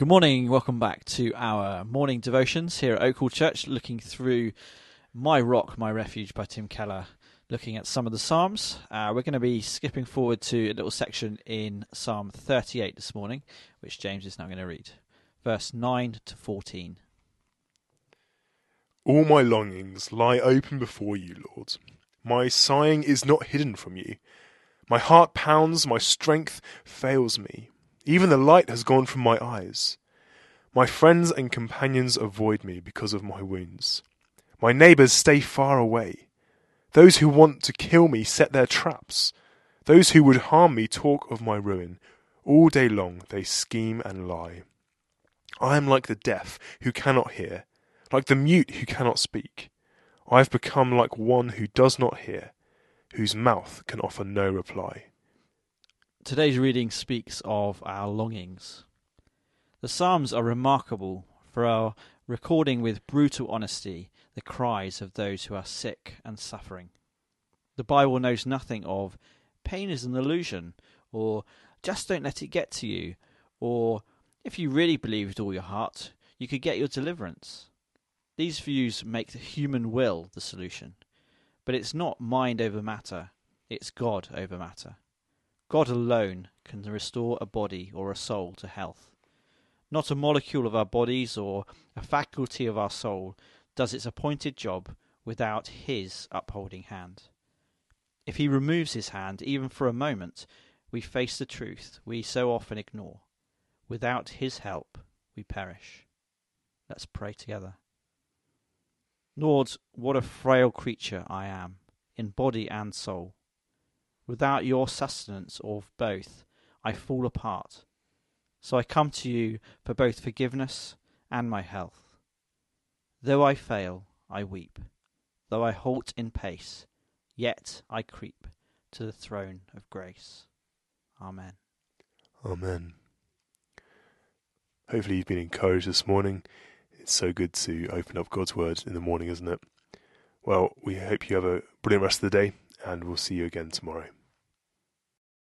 Good morning. Welcome back to our morning devotions here at Oakhall Church, looking through My Rock, My Refuge by Tim Keller, looking at some of the Psalms. Uh, we're going to be skipping forward to a little section in Psalm 38 this morning, which James is now going to read. Verse 9 to 14. All my longings lie open before you, Lord. My sighing is not hidden from you. My heart pounds, my strength fails me. Even the light has gone from my eyes. My friends and companions avoid me because of my wounds. My neighbours stay far away. Those who want to kill me set their traps. Those who would harm me talk of my ruin. All day long they scheme and lie. I am like the deaf who cannot hear, like the mute who cannot speak. I have become like one who does not hear, whose mouth can offer no reply. Today's reading speaks of our longings. The Psalms are remarkable for our recording with brutal honesty the cries of those who are sick and suffering. The Bible knows nothing of pain is an illusion, or just don't let it get to you, or if you really believe with all your heart, you could get your deliverance. These views make the human will the solution, but it's not mind over matter, it's God over matter. God alone can restore a body or a soul to health. Not a molecule of our bodies or a faculty of our soul does its appointed job without His upholding hand. If He removes His hand, even for a moment, we face the truth we so often ignore. Without His help, we perish. Let's pray together. Lord, what a frail creature I am, in body and soul. Without your sustenance of both, I fall apart. So I come to you for both forgiveness and my health. Though I fail, I weep. Though I halt in pace, yet I creep to the throne of grace. Amen. Amen. Hopefully, you've been encouraged this morning. It's so good to open up God's Word in the morning, isn't it? Well, we hope you have a brilliant rest of the day, and we'll see you again tomorrow.